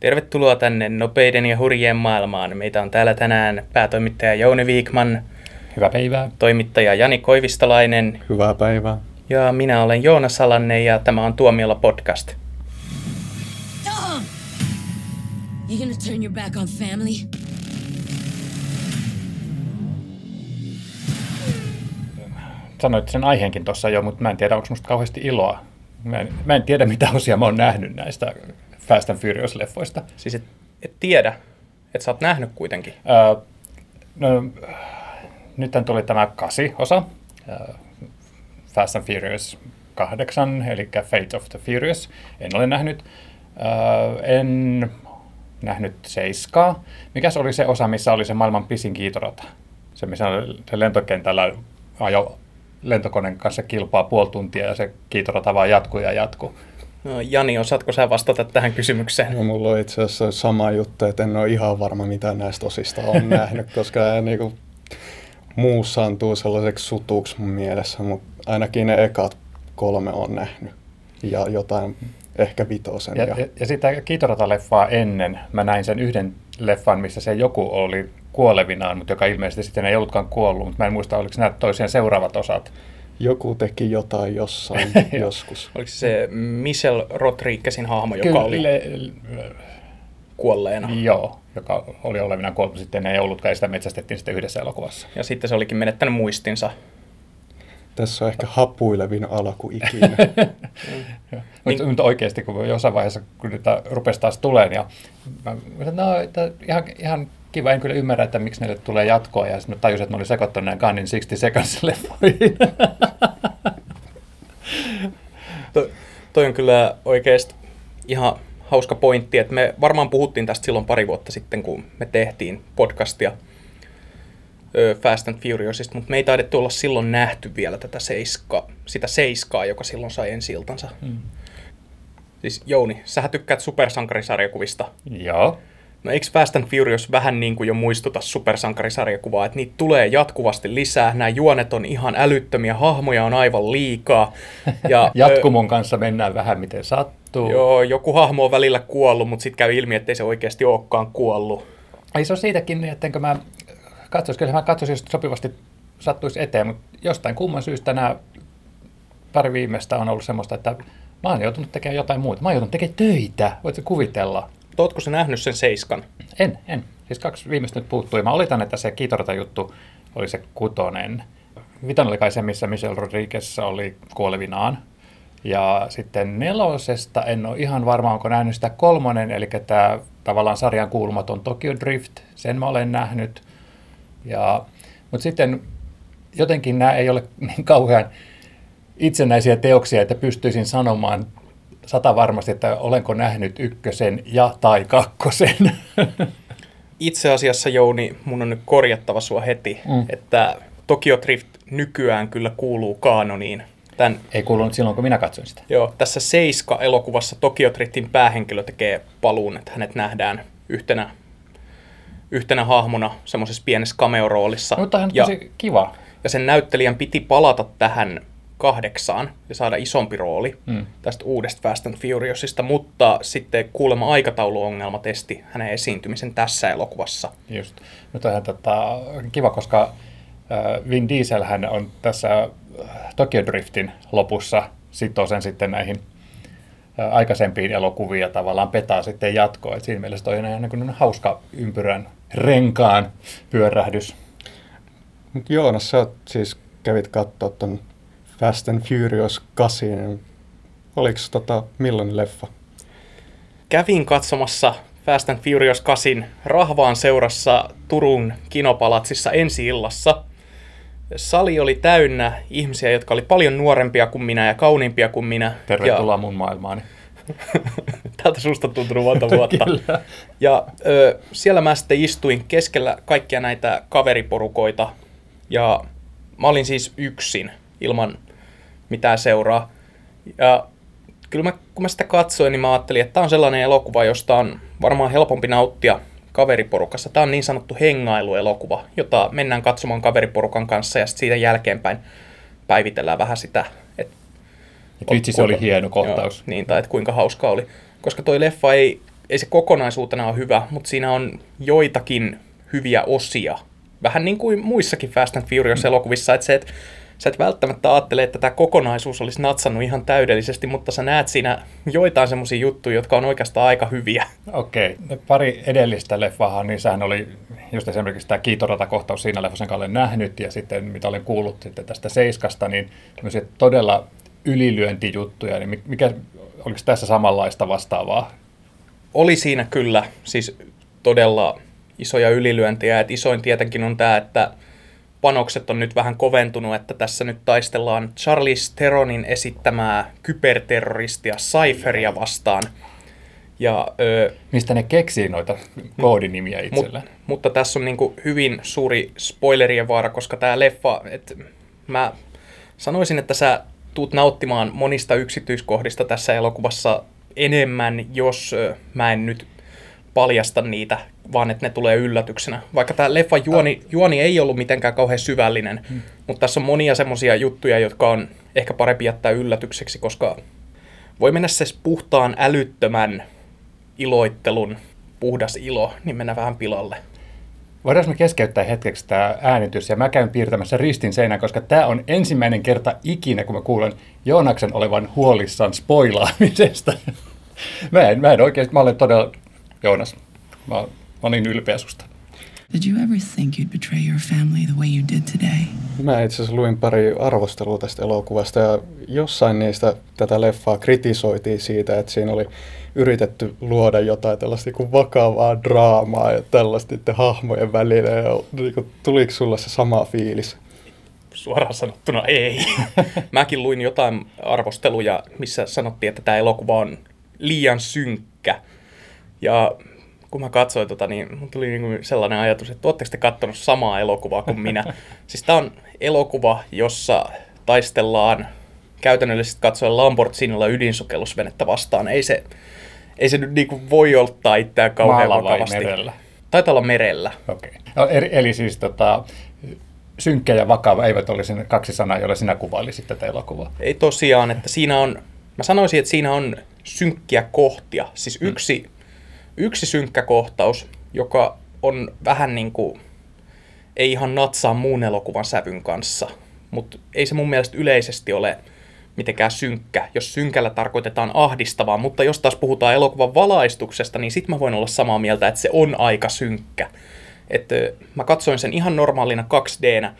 Tervetuloa tänne nopeiden ja hurjien maailmaan. Meitä on täällä tänään päätoimittaja Jouni Viikman, Hyvää päivää. toimittaja Jani Koivistolainen Hyvää päivää. ja minä olen Joona Salanne ja tämä on Tuomiolla podcast. Tom! You gonna turn your back on family? Sanoit sen aiheenkin tuossa jo, mutta mä en tiedä, onko musta kauheasti iloa. Mä en, mä en tiedä, mitä osia mä oon nähnyt näistä Fast and Furious-leffoista. Siis et, et tiedä, että sä oot nähnyt kuitenkin. Öö, no, nyt tuli tämä kasi-osa, öö, Fast and Furious 8, eli Fate of the Furious. En ole nähnyt. Öö, en nähnyt seiskaa. Mikäs oli se osa, missä oli se maailman pisin kiitorata? Se, missä se lentokentällä ajo lentokoneen kanssa kilpaa puoli tuntia ja se kiitorata vaan jatkuu ja jatkuu. No, Jani, osaatko sä vastata tähän kysymykseen? No, mulla on itse asiassa sama juttu, että en ole ihan varma, mitä näistä osista on nähnyt, koska ne niinku muussaantuu sellaiseksi sutuksi mun mielessä, mutta ainakin ne ekat kolme on nähnyt. Ja jotain, ehkä vitosen. Ja, Ja, ja, sitä Kiitorata-leffaa ennen mä näin sen yhden leffan, missä se joku oli kuolevinaan, mutta joka ilmeisesti sitten ei ollutkaan kuollut, mutta mä en muista, oliko nämä toisien seuraavat osat. Joku teki jotain jossain joskus. Oliko se Michelle Rodriguezin hahmo, joka oli le- kuolleena? Joo, joka oli olevinaan kuollut, sitten ei ollutkaan, ja sitä metsästettiin sitten yhdessä elokuvassa. Ja sitten se olikin menettänyt muistinsa. Tässä on ehkä hapuilevin alku ikinä. Mutta, mutta oikeasti, kun jossain vaiheessa kun niitä rupesi taas tulemaan, ja mä, mä no, että ihan, ihan kiva, en kyllä ymmärrä, että miksi näille tulee jatkoa, ja sitten mä tajusin, että ne oli sekoittanut nämä Gun in 60 Seconds leffoihin. To, toi on kyllä oikeasti ihan hauska pointti, että me varmaan puhuttiin tästä silloin pari vuotta sitten, kun me tehtiin podcastia Fast and Furiousista, mutta me ei taidettu olla silloin nähty vielä tätä seiska, sitä seiskaa, joka silloin sai ensi iltansa. Mm. Siis Jouni, sähän tykkäät supersankarisarjakuvista. Joo. No eikö Fast and Furious vähän niin kuin jo muistuta supersankarisarjakuvaa, että niitä tulee jatkuvasti lisää, nämä juonet on ihan älyttömiä, hahmoja on aivan liikaa. Ja, Jatkumon kanssa mennään vähän miten sattuu. Joo, joku hahmo on välillä kuollut, mutta sitten käy ilmi, ettei se oikeasti olekaan kuollut. Ei se on siitäkin, ettenkö mä katsoisi, kyllä mä katsoisin, jos sopivasti sattuisi eteen, mutta jostain kumman syystä nämä pari viimeistä on ollut semmoista, että mä oon joutunut tekemään jotain muuta. Mä oon joutunut tekemään töitä, voitko kuvitella? Ootko sä nähnyt sen seiskan? En, en. Siis kaksi viimeistä nyt puuttui. Mä olitan, että se Kiitorata juttu oli se kutonen. Vitonen oli kai se, missä Michelle Rodriguez oli kuolevinaan. Ja sitten nelosesta en ole ihan varma, onko nähnyt sitä kolmonen, eli tämä tavallaan sarjan kuulumaton Tokyo Drift. Sen mä olen nähnyt. Ja, mutta sitten jotenkin nämä ei ole niin kauhean itsenäisiä teoksia, että pystyisin sanomaan sata varmasti, että olenko nähnyt ykkösen ja tai kakkosen. Itse asiassa, Jouni, mun on nyt korjattava sua heti, mm. että Tokyo Drift nykyään kyllä kuuluu kaanoniin. Tän, Ei kuulunut silloin, kun minä katsoin sitä. joo, tässä Seiska-elokuvassa Tokyo Driftin päähenkilö tekee paluun, että hänet nähdään yhtenä, yhtenä hahmona semmoisessa pienessä cameo-roolissa. Mutta hän ja, tosi kiva. ja sen näyttelijän piti palata tähän kahdeksaan ja saada isompi rooli mm. tästä uudesta Fast and Furiousista, mutta sitten kuulemma aikatauluongelma testi hänen esiintymisen tässä elokuvassa. Just. Mutta hän tota, kiva, koska äh, Vin Diesel hän on tässä äh, Tokyo Driftin lopussa sitoo sen sitten näihin äh, aikaisempiin elokuviin ja tavallaan petaa sitten jatkoa. Et siinä mielessä toi on ihan niin hauska ympyrän renkaan pyörähdys. Mut Joonas, sä oot siis kävit katsoa ton Fast and Furious 8. Oliko tota millainen leffa? Kävin katsomassa Fast and Furious 8 rahvaan seurassa Turun kinopalatsissa ensi illassa. Sali oli täynnä ihmisiä, jotka oli paljon nuorempia kuin minä ja kauniimpia kuin minä. Tervetuloa mun maailmaani. Ja tältä susta tuntunut monta vuotta. Kyllä. Ja ö, siellä mä sitten istuin keskellä kaikkia näitä kaveriporukoita. Ja mä olin siis yksin, ilman mitään seuraa. Ja kyllä mä, kun mä sitä katsoin, niin mä ajattelin, että tämä on sellainen elokuva, josta on varmaan helpompi nauttia kaveriporukassa. Tämä on niin sanottu hengailuelokuva, jota mennään katsomaan kaveriporukan kanssa ja sitten siitä jälkeenpäin päivitellään vähän sitä, että Et vitsi, se oli hieno kohtaus. Joo, niin, tai että kuinka hauska oli. Koska toi leffa ei ei se kokonaisuutena ole hyvä, mutta siinä on joitakin hyviä osia. Vähän niin kuin muissakin Fast and Furious-elokuvissa, että se, että sä et välttämättä ajattele, että tämä kokonaisuus olisi natsannut ihan täydellisesti, mutta sä näet siinä joitain semmoisia juttuja, jotka on oikeastaan aika hyviä. Okei. Okay. Pari edellistä leffahan, niin sehän oli just esimerkiksi tämä kiitorata-kohtaus siinä leffassa, jonka olen nähnyt, ja sitten mitä olen kuullut sitten tästä Seiskasta, niin todella ylilyöntijuttuja, niin mikä, oliko tässä samanlaista vastaavaa? Oli siinä kyllä, siis todella isoja ylilyöntejä, että isoin tietenkin on tämä, että panokset on nyt vähän koventunut, että tässä nyt taistellaan Charles Theronin esittämää kyberterroristia Cypheria vastaan. Ja, ö, Mistä ne keksii noita koodinimiä itsellä? Mut, mutta tässä on niinku hyvin suuri spoilerien vaara, koska tämä leffa, että mä sanoisin, että sä tuut nauttimaan monista yksityiskohdista tässä elokuvassa enemmän, jos ö, mä en nyt paljasta niitä, vaan että ne tulee yllätyksenä. Vaikka tämä leffan juoni, juoni ei ollut mitenkään kauhean syvällinen, hmm. mutta tässä on monia semmoisia juttuja, jotka on ehkä parempi jättää yllätykseksi, koska voi mennä se puhtaan älyttömän iloittelun puhdas ilo, niin mennä vähän pilalle. Voidaanko me keskeyttää hetkeksi tämä äänitys ja mä käyn piirtämässä ristin seinään, koska tämä on ensimmäinen kerta ikinä, kun mä kuulen Joonaksen olevan huolissaan spoilaamisesta. mä en, mä en oikeasti, mä olen todella Joonas, mä, mä olin ylpeä susta. Did you ever think you'd betray your family the way you did today? Mä itse asiassa luin pari arvostelua tästä elokuvasta ja jossain niistä tätä leffaa kritisoitiin siitä, että siinä oli yritetty luoda jotain tällaista niin vakavaa draamaa ja tällaista hahmojen välillä. Ja niin kuin, tuliko sulla se sama fiilis? Suoraan sanottuna ei. Mäkin luin jotain arvosteluja, missä sanottiin, että tämä elokuva on liian synkkä ja kun mä katsoin tota, niin mun tuli niin sellainen ajatus, että ootteko te katsonut samaa elokuvaa kuin minä? siis tää on elokuva, jossa taistellaan käytännöllisesti katsoen Lamborghinilla ydinsukellusvenettä vastaan. Ei se, ei se nyt niinku voi ottaa itseään kauhean Maalla vakavasti. Merellä? Taitaa olla merellä. Okei. Okay. No, eli, eli siis tota, synkkä ja vakava eivät olisi ne kaksi sanaa, joilla sinä kuvailisit tätä elokuvaa. Ei tosiaan, että siinä on, mä sanoisin, että siinä on synkkiä kohtia. Siis hmm. yksi hmm yksi synkkä kohtaus, joka on vähän niin kuin, ei ihan natsaa muun elokuvan sävyn kanssa, mutta ei se mun mielestä yleisesti ole mitenkään synkkä, jos synkällä tarkoitetaan ahdistavaa, mutta jos taas puhutaan elokuvan valaistuksesta, niin sit mä voin olla samaa mieltä, että se on aika synkkä. Että mä katsoin sen ihan normaalina 2D-nä,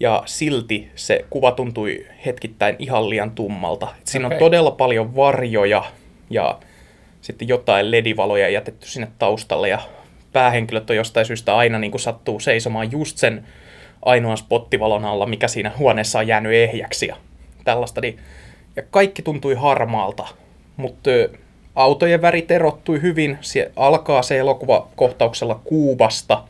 ja silti se kuva tuntui hetkittäin ihan liian tummalta. Et siinä okay. on todella paljon varjoja, ja sitten jotain ledivaloja jätetty sinne taustalle ja päähenkilöt on jostain syystä aina niin kuin sattuu seisomaan just sen ainoan spottivalon alla, mikä siinä huoneessa on jäänyt ehjäksi ja tällaista. Niin, ja kaikki tuntui harmaalta, mutta autojen värit erottui hyvin. Se alkaa se elokuva kohtauksella Kuubasta,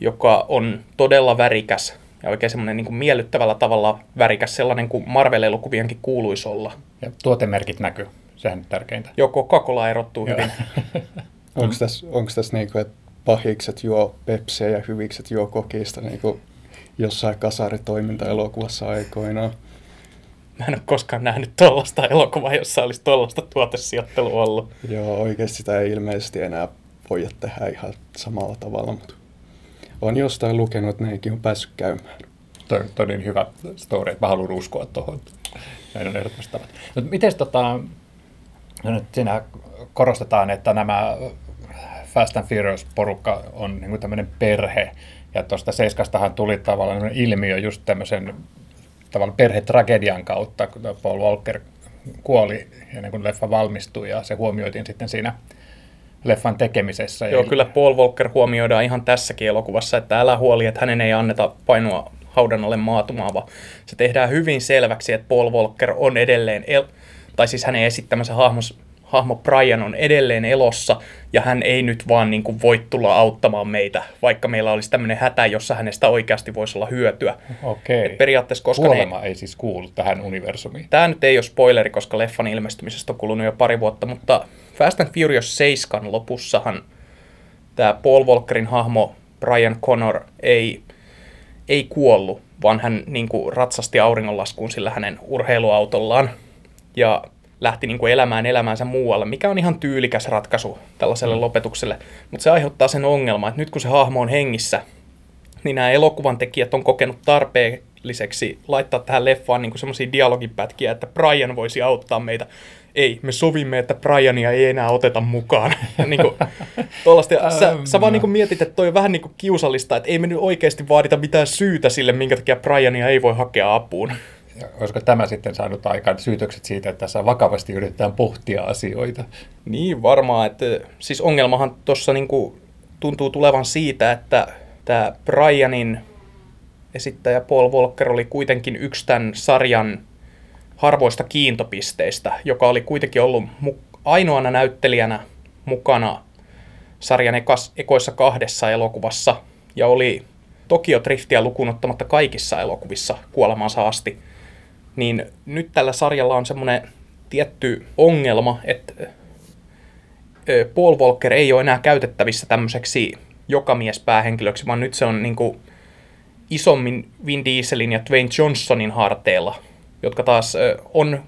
joka on todella värikäs ja oikein semmoinen niin kuin miellyttävällä tavalla värikäs, sellainen kuin Marvel-elokuvienkin kuuluisi olla. Ja tuotemerkit näkyy sehän on tärkeintä. Joko kakola erottuu hyvin. onko tässä, onko tässä niin kuin, että pahikset juo pepsiä ja hyvikset juo kokista niin kuin jossain kasaritoiminta-elokuvassa aikoinaan? Mä en ole koskaan nähnyt tuollaista elokuvaa, jossa olisi tuollaista tuotesijoittelua ollut. Joo, oikeasti sitä ei ilmeisesti enää voi tehdä ihan samalla tavalla, mutta on jostain lukenut, että nekin on päässyt käymään. Toi, toi niin hyvä story, että mä haluan uskoa tuohon. Näin on ehdottomasti miten tota, No nyt siinä korostetaan, että nämä Fast and Furious-porukka on niin tämmöinen perhe, ja tuosta Seiskastahan tuli tavallaan ilmiö just tämmöisen tavallaan perhetragedian kautta, kun Paul Walker kuoli ennen kuin leffa valmistui, ja se huomioitiin sitten siinä leffan tekemisessä. Joo, kyllä Paul Walker huomioidaan ihan tässäkin elokuvassa, että älä huoli, että hänen ei anneta painoa haudan alle maatumaan, vaan se tehdään hyvin selväksi, että Paul Walker on edelleen el- tai siis hänen esittämänsä hahmos, hahmo Brian on edelleen elossa ja hän ei nyt vaan niin kuin voi tulla auttamaan meitä, vaikka meillä olisi tämmöinen hätä, jossa hänestä oikeasti voisi olla hyötyä. Okei. Et periaatteessa, koska Kuolema ne... ei siis kuulu tähän universumiin. Tämä nyt ei ole spoileri, koska leffan ilmestymisestä on kulunut jo pari vuotta, mutta Fast and Furious 7 lopussahan tämä Paul Walkerin hahmo Brian Connor ei, ei kuollut, vaan hän niin kuin ratsasti auringonlaskuun sillä hänen urheiluautollaan. Ja lähti niin kuin elämään elämäänsä muualle, mikä on ihan tyylikäs ratkaisu tällaiselle mm. lopetukselle. Mutta se aiheuttaa sen ongelman, että nyt kun se hahmo on hengissä, niin nämä elokuvan tekijät on kokenut tarpeelliseksi laittaa tähän leffaan niin semmoisia dialogipätkiä, että Brian voisi auttaa meitä. Ei, me sovimme, että Briania ei enää oteta mukaan. niin kuin, sä, sä vaan niin kuin mietit, että toi on vähän niin kuin kiusallista, että ei me nyt oikeasti vaadita mitään syytä sille, minkä takia Briania ei voi hakea apuun. Olisiko tämä sitten saanut aikaan syytökset siitä, että tässä vakavasti yritetään pohtia asioita? Niin, varmaan. Että, siis ongelmahan tuossa niin tuntuu tulevan siitä, että tämä Brianin esittäjä Paul Walker oli kuitenkin yksi tämän sarjan harvoista kiintopisteistä, joka oli kuitenkin ollut mu- ainoana näyttelijänä mukana sarjan ekas, ekoissa kahdessa elokuvassa ja oli Tokio Driftia lukuun ottamatta kaikissa elokuvissa kuolemansa asti. Niin nyt tällä sarjalla on semmoinen tietty ongelma, että Paul Walker ei ole enää käytettävissä tämmöiseksi mies päähenkilöksi, vaan nyt se on niin kuin isommin Vin Dieselin ja Dwayne Johnsonin harteilla, jotka taas on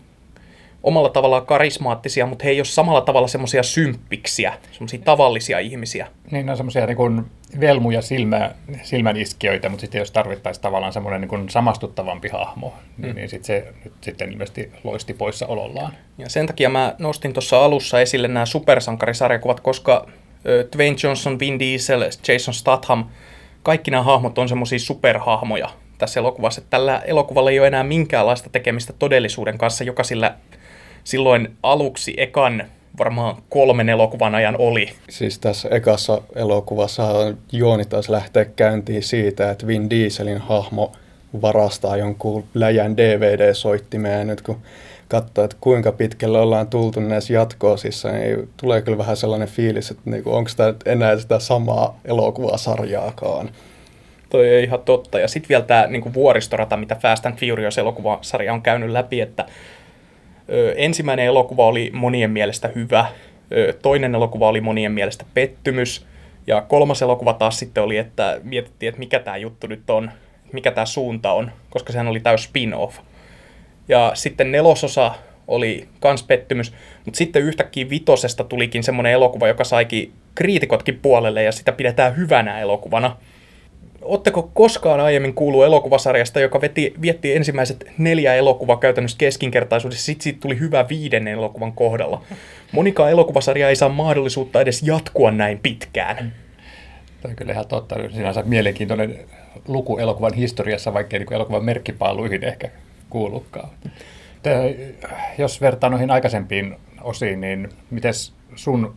omalla tavallaan karismaattisia, mutta he ei ole samalla tavalla semmoisia symppiksiä, semmoisia tavallisia ihmisiä. Niin, ne on semmoisia niin velmuja silmä, silmäniskijöitä, mutta sitten jos tarvittaisiin tavallaan semmoinen niin samastuttavampi hahmo, niin, mm. niin sit se nyt sitten ilmeisesti loisti poissa olollaan. Ja sen takia mä nostin tuossa alussa esille nämä supersankarisarjakuvat, koska Dwayne Johnson, Vin Diesel, Jason Statham, kaikki nämä hahmot on semmoisia superhahmoja tässä elokuvassa. Tällä elokuvalla ei ole enää minkäänlaista tekemistä todellisuuden kanssa, joka sillä silloin aluksi ekan varmaan kolmen elokuvan ajan oli. Siis tässä ekassa elokuvassa juoni taas lähtee käyntiin siitä, että Vin Dieselin hahmo varastaa jonkun läjän DVD-soittimeen. Nyt kun katsoo, että kuinka pitkälle ollaan tultu näissä jatkoosissa, niin tulee kyllä vähän sellainen fiilis, että niinku, onko tämä enää sitä samaa elokuvasarjaakaan. Toi ei ihan totta. Ja sitten vielä tämä niinku vuoristorata, mitä Fast and Furious elokuvasarja on käynyt läpi, että ensimmäinen elokuva oli monien mielestä hyvä, toinen elokuva oli monien mielestä pettymys, ja kolmas elokuva taas sitten oli, että mietittiin, että mikä tämä juttu nyt on, mikä tämä suunta on, koska sehän oli täys spin-off. Ja sitten nelososa oli kans pettymys, mutta sitten yhtäkkiä vitosesta tulikin semmoinen elokuva, joka saikin kriitikotkin puolelle ja sitä pidetään hyvänä elokuvana. Oletteko koskaan aiemmin kuullut elokuvasarjasta, joka veti, vietti ensimmäiset neljä elokuvaa käytännössä keskinkertaisuudessa, sitten siitä tuli hyvä viidennen elokuvan kohdalla. Monikaan elokuvasarja ei saa mahdollisuutta edes jatkua näin pitkään. Tämä on kyllä ihan totta. Sinänsä mielenkiintoinen luku elokuvan historiassa, vaikkei niin elokuvan merkkipaaluihin ehkä kuulukaan. Te, jos vertaa noihin aikaisempiin osiin, niin miten sun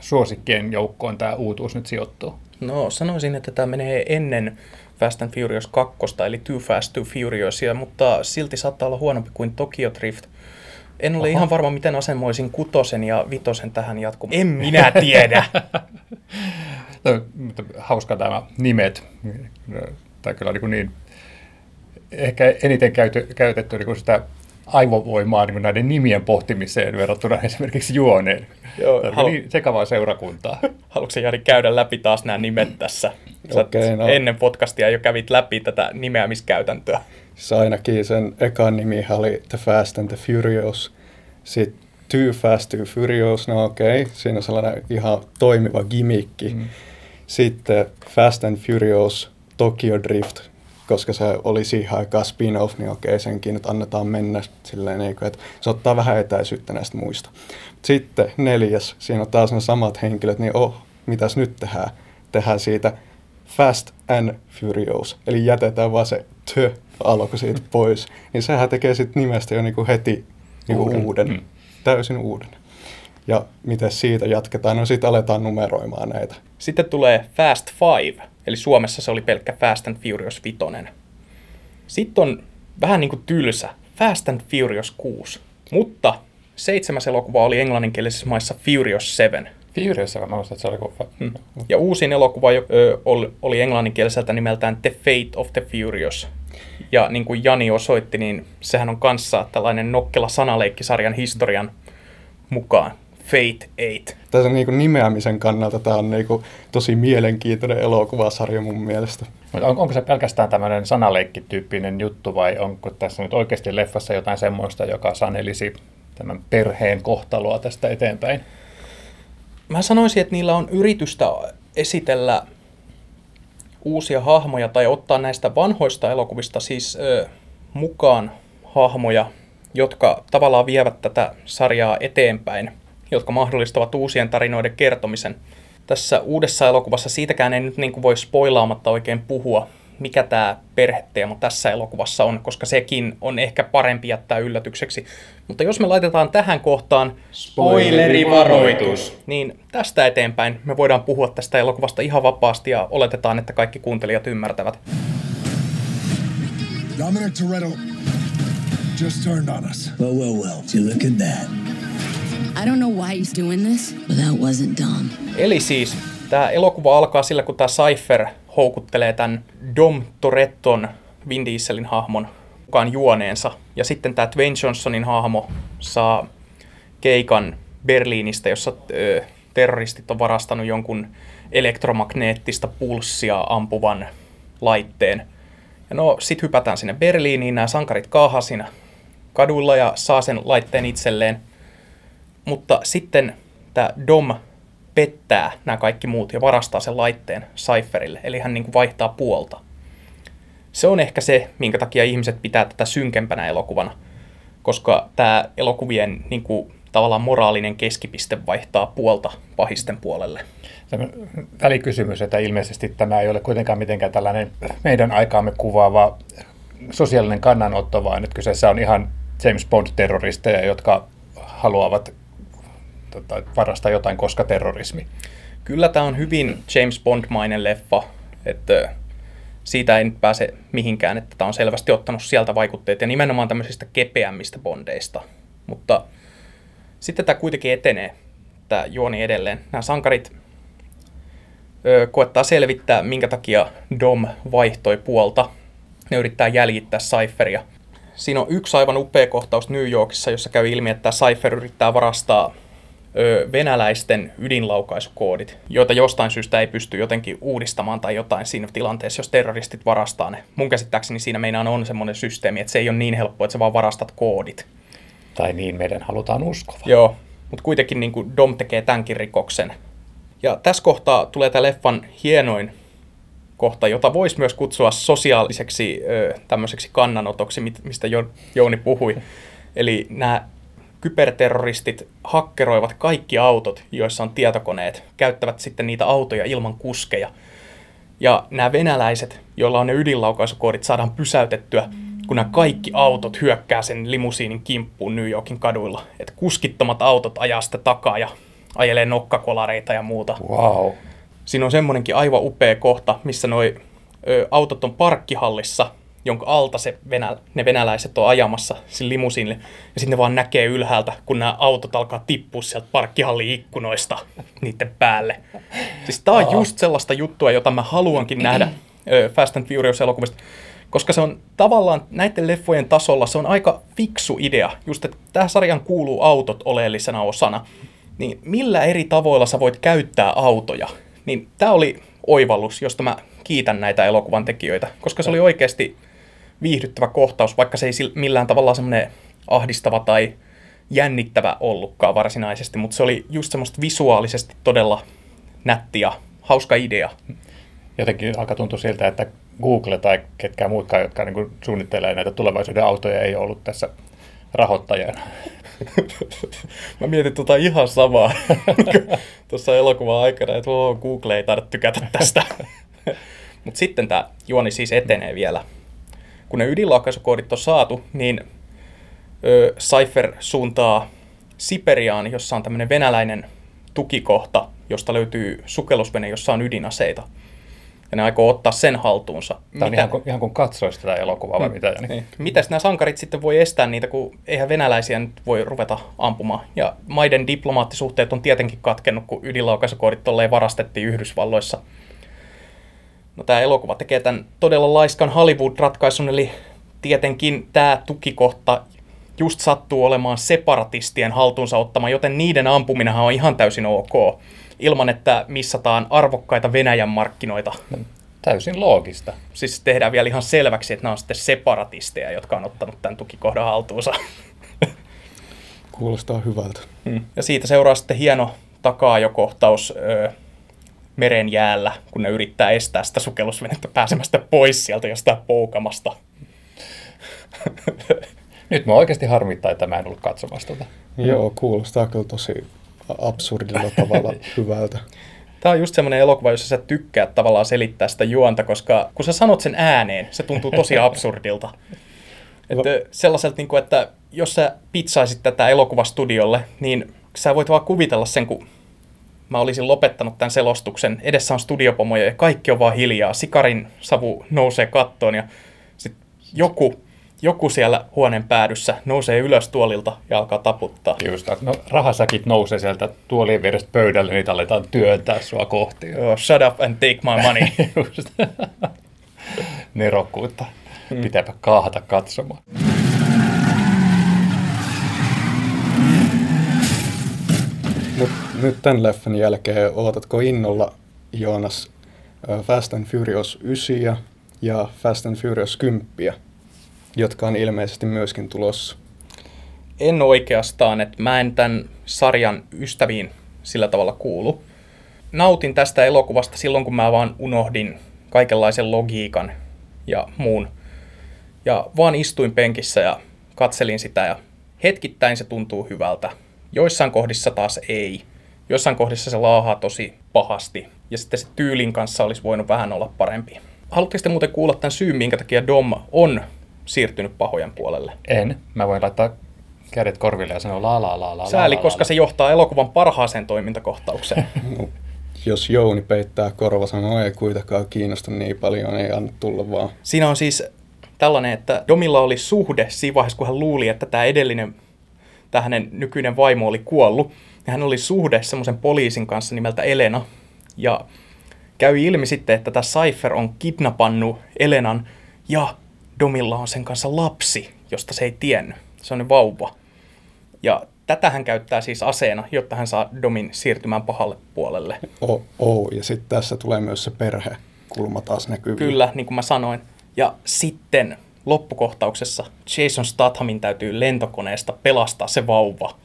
suosikkien joukkoon tämä uutuus nyt sijoittuu? No sanoisin, että tämä menee ennen Fast and Furious 2, eli Too Fast, Too Furiousia, mutta silti saattaa olla huonompi kuin Tokyo Drift. En ole Oho. ihan varma, miten asemoisin kutosen ja vitosen tähän jatkumaan. En minä tiedä. no, hauska tämä nimet. Tämä kyllä niin, niin ehkä eniten käyty, käytetty niin sitä aivovoimaa niin näiden nimien pohtimiseen verrattuna esimerkiksi juoneen. Joo, halu... niin sekavaa seurakuntaa. Haluatko Jari käydä läpi taas nämä nimet tässä? Sä okay, no. Ennen podcastia jo kävit läpi tätä nimeämiskäytäntöä. Siis ainakin sen ekan nimi oli The Fast and the Furious. Sitten Too Fast, Too Furious, no okei, okay. siinä on sellainen ihan toimiva gimikki. Mm. Sitten Fast and Furious, Tokyo Drift, koska se oli siihen aikaan spin-off, niin okei, senkin nyt annetaan mennä silleen, niin kuin, että se ottaa vähän etäisyyttä näistä muista. Sitten neljäs, siinä on taas ne samat henkilöt, niin oh, mitäs nyt tehdään? Tehdään siitä Fast and Furious, eli jätetään vaan se tö alku siitä pois. Niin sehän tekee sitten nimestä jo niinku heti niinku uuden, uuden mm. täysin uuden. Ja miten siitä jatketaan, no sitten aletaan numeroimaan näitä. Sitten tulee Fast Five, eli Suomessa se oli pelkkä Fast and Furious 5. Sitten on vähän niin kuin tylsä Fast and Furious 6, mutta seitsemäs elokuva oli englanninkielisissä maissa Furious 7. Furious 7, mä muistan, että se oli kuva. Hmm. Ja uusin elokuva oli, oli englanninkieliseltä nimeltään The Fate of the Furious. Ja niin kuin Jani osoitti, niin sehän on kanssa tällainen nokkela sanaleikkisarjan historian mukaan. Fate 8. Tässä niin kuin nimeämisen kannalta tämä on niin kuin tosi mielenkiintoinen elokuvasarja mun mielestä. Mutta on, onko se pelkästään tämmöinen sanaleikkityyppinen juttu vai onko tässä nyt oikeasti leffassa jotain semmoista, joka sanelisi tämän perheen kohtaloa tästä eteenpäin? Mä sanoisin, että niillä on yritystä esitellä uusia hahmoja tai ottaa näistä vanhoista elokuvista siis ö, mukaan hahmoja, jotka tavallaan vievät tätä sarjaa eteenpäin, jotka mahdollistavat uusien tarinoiden kertomisen. Tässä uudessa elokuvassa siitäkään ei nyt niin kuin voi spoilaamatta oikein puhua, mikä tämä perheteema tässä elokuvassa on, koska sekin on ehkä parempi jättää yllätykseksi. Mutta jos me laitetaan tähän kohtaan Spoilerivaroitus. niin tästä eteenpäin me voidaan puhua tästä elokuvasta ihan vapaasti ja oletetaan, että kaikki kuuntelijat ymmärtävät. Dominic Toretto just turned on us. Well, well, well. You look at that? I don't know why he's doing this, but that wasn't. Eli siis tämä elokuva alkaa sillä, kun tämä Cypher houkuttelee tämän Dom Toretton, Vin Dieselin hahmon, mukaan juoneensa. Ja sitten tämä Dwayne Johnsonin hahmo saa keikan Berliinistä, jossa ö, terroristit on varastanut jonkun elektromagneettista pulssia ampuvan laitteen. Ja no, sit hypätään sinne Berliiniin, nämä sankarit kaahaa siinä kaduilla ja saa sen laitteen itselleen. Mutta sitten tämä Dom pettää nämä kaikki muut ja varastaa sen laitteen Cypherille, eli hän niin kuin vaihtaa puolta. Se on ehkä se, minkä takia ihmiset pitää tätä synkempänä elokuvana, koska tämä elokuvien niin kuin, tavallaan moraalinen keskipiste vaihtaa puolta pahisten puolelle. Tämä välikysymys, että ilmeisesti tämä ei ole kuitenkaan mitenkään tällainen meidän aikaamme kuvaava sosiaalinen kannanotto, vaan että kyseessä on ihan James Bond-terroristeja, jotka haluavat tota, varastaa jotain, koska terrorismi. Kyllä tämä on hyvin James Bond-mainen leffa, että siitä ei nyt pääse mihinkään, että tämä on selvästi ottanut sieltä vaikutteet ja nimenomaan tämmöisistä kepeämmistä bondeista. Mutta sitten tämä kuitenkin etenee, tämä juoni edelleen. Nämä sankarit ö, koettaa selvittää, minkä takia Dom vaihtoi puolta. Ne yrittää jäljittää Cypheria. Siinä on yksi aivan upea kohtaus New Yorkissa, jossa käy ilmi, että Cypher yrittää varastaa ö, venäläisten ydinlaukaisukoodit, joita jostain syystä ei pysty jotenkin uudistamaan tai jotain siinä tilanteessa, jos terroristit varastaa ne. Mun käsittääkseni siinä meinaan on semmoinen systeemi, että se ei ole niin helppo, että sä vaan varastat koodit. Tai niin meidän halutaan uskova. Joo, mutta kuitenkin niin kuin Dom tekee tämänkin rikoksen. Ja tässä kohtaa tulee tämä leffan hienoin kohta, jota voisi myös kutsua sosiaaliseksi ö, tämmöiseksi kannanotoksi, mistä jo, Jouni puhui. Eli nämä kyberterroristit hakkeroivat kaikki autot, joissa on tietokoneet, käyttävät sitten niitä autoja ilman kuskeja. Ja nämä venäläiset, joilla on ne ydinlaukaisukoodit, saadaan pysäytettyä, kun nämä kaikki autot hyökkää sen limusiinin kimppuun New Yorkin kaduilla. Että kuskittomat autot ajaa sitä takaa ja ajelee nokkakolareita ja muuta. Wow. Siinä on semmoinenkin aivan upea kohta, missä noi ö, autot on parkkihallissa, jonka alta se venä, ne venäläiset on ajamassa sille limusiinille. Ja sitten ne vaan näkee ylhäältä, kun nämä autot alkaa tippua sieltä parkkihallin ikkunoista niiden päälle. Siis tää on just sellaista juttua, jota mä haluankin nähdä Fast and Furious-elokuvista. Koska se on tavallaan näiden leffojen tasolla, se on aika fiksu idea. Just, että tähän sarjan kuuluu autot oleellisena osana. Niin millä eri tavoilla sä voit käyttää autoja? Niin tämä oli oivallus, josta mä kiitän näitä elokuvan tekijöitä, koska se oli oikeasti viihdyttävä kohtaus, vaikka se ei millään tavalla semmoinen ahdistava tai jännittävä ollutkaan varsinaisesti, mutta se oli just semmoista visuaalisesti todella nätti ja hauska idea. Jotenkin alkaa tuntua siltä, että Google tai ketkään muutkaan, jotka niin suunnittelee näitä tulevaisuuden autoja, ei ollut tässä rahoittajana. Mä mietin tota ihan samaa tuossa elokuvan aikana, että oo, Google ei tarvitse tykätä tästä. Mutta sitten tämä juoni siis etenee vielä. Kun ne ydinlaukaisukoodit on saatu, niin ö, Cypher suuntaa Siperiaan, jossa on tämmöinen venäläinen tukikohta, josta löytyy sukellusvene, jossa on ydinaseita. Ja ne aikoo ottaa sen haltuunsa. Tämä on ihan kuin, ihan kuin katsoisi tätä elokuvaa vai mitä. Jani? niin. Mitäs nämä sankarit sitten voi estää niitä, kun eihän venäläisiä nyt voi ruveta ampumaan. Ja maiden diplomaattisuhteet on tietenkin katkennut, kun ydinlaukaisukoodit tolleen varastettiin Yhdysvalloissa. No tämä elokuva tekee tämän todella laiskan Hollywood-ratkaisun, eli tietenkin tämä tukikohta just sattuu olemaan separatistien haltuunsa ottama, joten niiden ampuminenhan on ihan täysin ok, ilman että missataan arvokkaita Venäjän markkinoita. Täysin loogista. Siis tehdään vielä ihan selväksi, että nämä on sitten separatisteja, jotka on ottanut tämän tukikohdan haltuunsa. Kuulostaa hyvältä. Mm. Ja siitä seuraa sitten hieno takaajokohtaus öö, meren jäällä, kun ne yrittää estää sitä sukellusvenettä pääsemästä pois sieltä jostain poukamasta. Nyt mä oikeasti harmittaa, että mä en ollut katsomassa tota. Mm. Joo, kuulostaa kyllä tosi absurdilla tavalla hyvältä. Tämä on just semmoinen elokuva, jossa sä tykkäät tavallaan selittää sitä juonta, koska kun sä sanot sen ääneen, se tuntuu tosi absurdilta. Että sellaiselta, niin kuin, että jos sä pizzaisit tätä elokuvastudiolle, niin sä voit vaan kuvitella sen, kun mä olisin lopettanut tämän selostuksen. Edessä on studiopomoja ja kaikki on vaan hiljaa. Sikarin savu nousee kattoon ja sitten joku, joku siellä huoneen päädyssä nousee ylös tuolilta ja alkaa taputtaa. Just, no, rahasäkit nousee sieltä tuolien vierestä pöydälle, niitä aletaan työntää sua kohti. Oh, shut up and take my money. Just. Nerokkuutta. Hmm. Pitääpä kaahata katsomaan. Mut nyt tämän leffan jälkeen ootatko innolla, Joonas, Fast and Furious 9 ja Fast and Furious 10, jotka on ilmeisesti myöskin tulossa? En oikeastaan, että mä en tämän sarjan ystäviin sillä tavalla kuulu. Nautin tästä elokuvasta silloin, kun mä vaan unohdin kaikenlaisen logiikan ja muun. Ja vaan istuin penkissä ja katselin sitä ja hetkittäin se tuntuu hyvältä. Joissain kohdissa taas ei. Joissain kohdissa se laahaa tosi pahasti. Ja sitten se tyylin kanssa olisi voinut vähän olla parempi. Haluatteko te muuten kuulla tämän syyn, minkä takia Dom on siirtynyt pahojen puolelle? En. Mä voin laittaa kädet korville ja sanoa la la la la Sääli, la, koska la. se johtaa elokuvan parhaaseen toimintakohtaukseen. No, jos Jouni peittää korva sanoo, ei kuitenkaan kiinnosta niin paljon, ei anna tulla vaan. Siinä on siis tällainen, että Domilla oli suhde siinä vaiheessa, kun hän luuli, että tämä edellinen, tämä hänen nykyinen vaimo oli kuollut. Ja hän oli suhde semmoisen poliisin kanssa nimeltä Elena. Ja käy ilmi sitten, että tämä Cypher on kidnappannut Elenan ja Domilla on sen kanssa lapsi, josta se ei tiennyt. Se on vauva. Ja tätä hän käyttää siis aseena, jotta hän saa Domin siirtymään pahalle puolelle. Oh, oh. ja sitten tässä tulee myös se perhekulma taas näkyviin. Kyllä, niin kuin mä sanoin. Ja sitten loppukohtauksessa Jason Stathamin täytyy lentokoneesta pelastaa se vauva.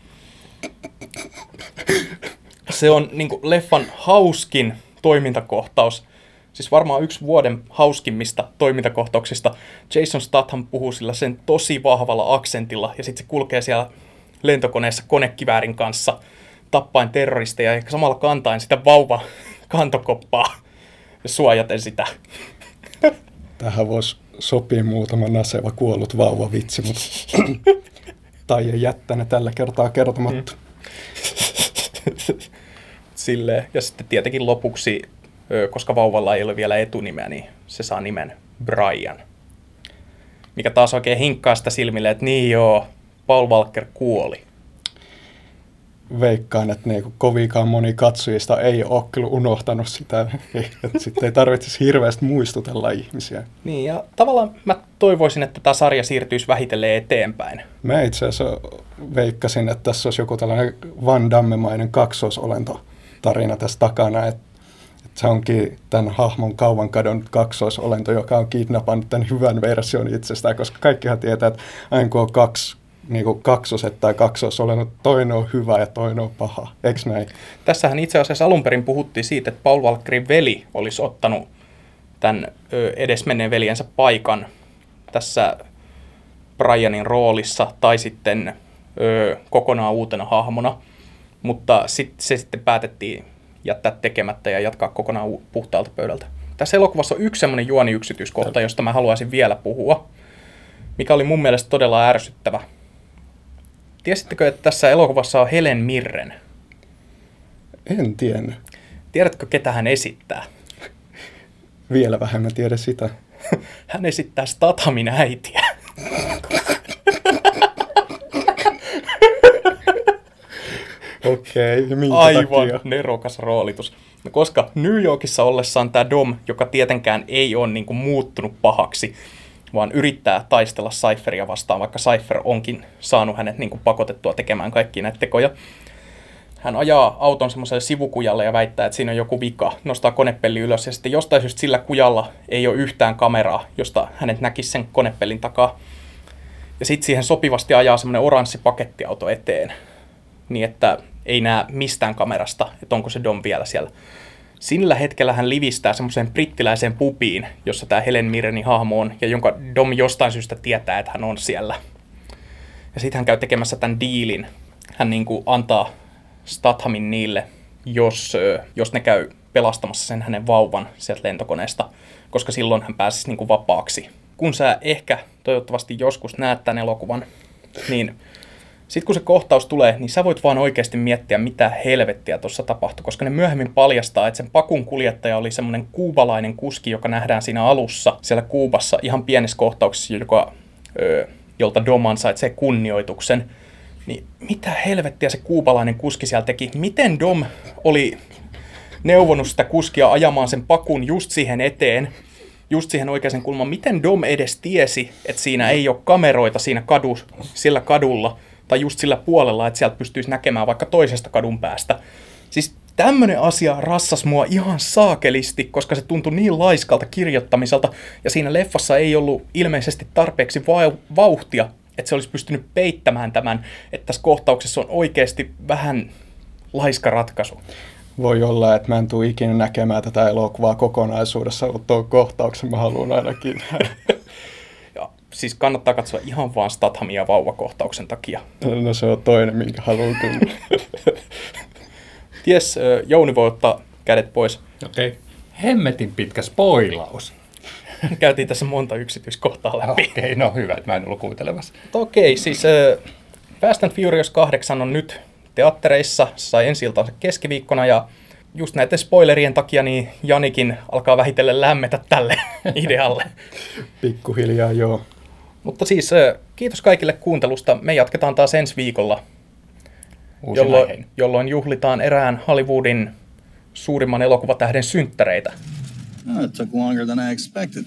Se on niin kuin leffan hauskin toimintakohtaus. Siis varmaan yksi vuoden hauskimmista toimintakohtauksista. Jason Statham puhuu sillä sen tosi vahvalla aksentilla ja sitten se kulkee siellä lentokoneessa konekiväärin kanssa tappain terroristeja ja samalla kantain sitä vauva kantokoppaa ja suojaten sitä. Tähän voisi sopia muutama naseva kuollut vauva vitsi, mutta tai ei jättäne tällä kertaa kertomatta. Mm. Silleen. Ja sitten tietenkin lopuksi, koska vauvalla ei ole vielä etunimeä, niin se saa nimen Brian. Mikä taas oikein hinkkaa sitä silmille, että niin joo, Paul Walker kuoli. Veikkaan, että niinku kovikaan moni katsojista ei ole kyllä unohtanut sitä, että sitten ei tarvitsisi hirveästi muistutella ihmisiä. Niin, ja tavallaan mä toivoisin, että tämä sarja siirtyisi vähitellen eteenpäin. Mä itse asiassa veikkasin, että tässä olisi joku tällainen Van Damme-mainen kaksoisolento tarina tässä takana, että että se onkin tämän hahmon kauan kadonnut kaksoisolento, joka on kidnappannut tämän hyvän version itsestään, koska kaikkihan tietää, että aina kun on kaksi niin kuin kaksoset tai kaksosolennot, toinen on hyvä ja toinen on paha, eikö näin? Tässähän itse asiassa alun perin puhuttiin siitä, että Paul Walkerin veli olisi ottanut tämän edesmenneen veljensä paikan tässä Brianin roolissa tai sitten ö, kokonaan uutena hahmona, mutta sit, se sitten päätettiin jättää tekemättä ja jatkaa kokonaan puhtaalta pöydältä. Tässä elokuvassa on yksi semmoinen juoniyksityiskohta, josta mä haluaisin vielä puhua, mikä oli mun mielestä todella ärsyttävä. Tiesittekö, että tässä elokuvassa on Helen Mirren? En tiennyt. Tiedätkö, ketä hän esittää? Vielä vähemmän tiedä sitä. hän esittää Stathamin äitiä. Okei, okay, minkä Aivan takia? nerokas roolitus. No, koska New Yorkissa ollessaan tämä Dom, joka tietenkään ei ole niin kuin muuttunut pahaksi, vaan yrittää taistella Cypheria vastaan, vaikka Cypher onkin saanut hänet niin kuin pakotettua tekemään kaikki näitä tekoja. Hän ajaa auton semmoiselle sivukujalle ja väittää, että siinä on joku vika, nostaa konepelli ylös ja sitten jostain syystä sillä kujalla ei ole yhtään kameraa, josta hänet näkisi sen konepellin takaa. Ja sitten siihen sopivasti ajaa semmoinen oranssi pakettiauto eteen, niin että ei näe mistään kamerasta, että onko se Dom vielä siellä. Sillä hetkellä hän livistää semmoiseen brittiläiseen pubiin, jossa tämä Helen Mirrenin hahmo on, ja jonka Dom jostain syystä tietää, että hän on siellä. Ja sitten hän käy tekemässä tämän diilin. Hän niin kuin antaa Stathamin niille, jos, jos ne käy pelastamassa sen hänen vauvan sieltä lentokoneesta, koska silloin hän pääsisi niin kuin vapaaksi. Kun sä ehkä toivottavasti joskus näet tämän elokuvan, niin sitten kun se kohtaus tulee, niin sä voit vaan oikeasti miettiä, mitä helvettiä tuossa tapahtui, koska ne myöhemmin paljastaa, että sen pakun kuljettaja oli semmoinen kuubalainen kuski, joka nähdään siinä alussa siellä Kuubassa ihan pienissä kohtauksissa, joka, ö, jolta Dom ansaitsee kunnioituksen. Niin mitä helvettiä se kuubalainen kuski siellä teki? Miten Dom oli neuvonut sitä kuskia ajamaan sen pakun just siihen eteen, just siihen oikeaan kulmaan. Miten Dom edes tiesi, että siinä ei ole kameroita siinä kadu, sillä kadulla, tai just sillä puolella, että sieltä pystyisi näkemään vaikka toisesta kadun päästä. Siis tämmöinen asia rassas mua ihan saakelisti, koska se tuntui niin laiskalta kirjoittamiselta, ja siinä leffassa ei ollut ilmeisesti tarpeeksi vau- vauhtia, että se olisi pystynyt peittämään tämän, että tässä kohtauksessa on oikeasti vähän laiska ratkaisu. Voi olla, että mä en tule ikinä näkemään tätä elokuvaa kokonaisuudessa, mutta tuon kohtauksen mä haluan ainakin siis kannattaa katsoa ihan vaan Stathamia vauvakohtauksen takia. No se on toinen, minkä haluan kyllä. Ties, Jouni voi ottaa kädet pois. Okei. Okay. Hemmetin pitkä spoilaus. Käytiin tässä monta yksityiskohtaa läpi. Okei, okay, no hyvä, että mä en ollut kuuntelemassa. Okei, siis äh, Fast and Furious 8 on nyt teattereissa, se sai ensi keskiviikkona ja just näiden spoilerien takia niin Janikin alkaa vähitellen lämmetä tälle idealle. Pikkuhiljaa joo. Mutta siis kiitos kaikille kuuntelusta. Me jatketaan taas ensi viikolla, Uusin jolloin, juhlitaan erään Hollywoodin suurimman elokuvatähden synttäreitä. Oh, it took longer than I expected.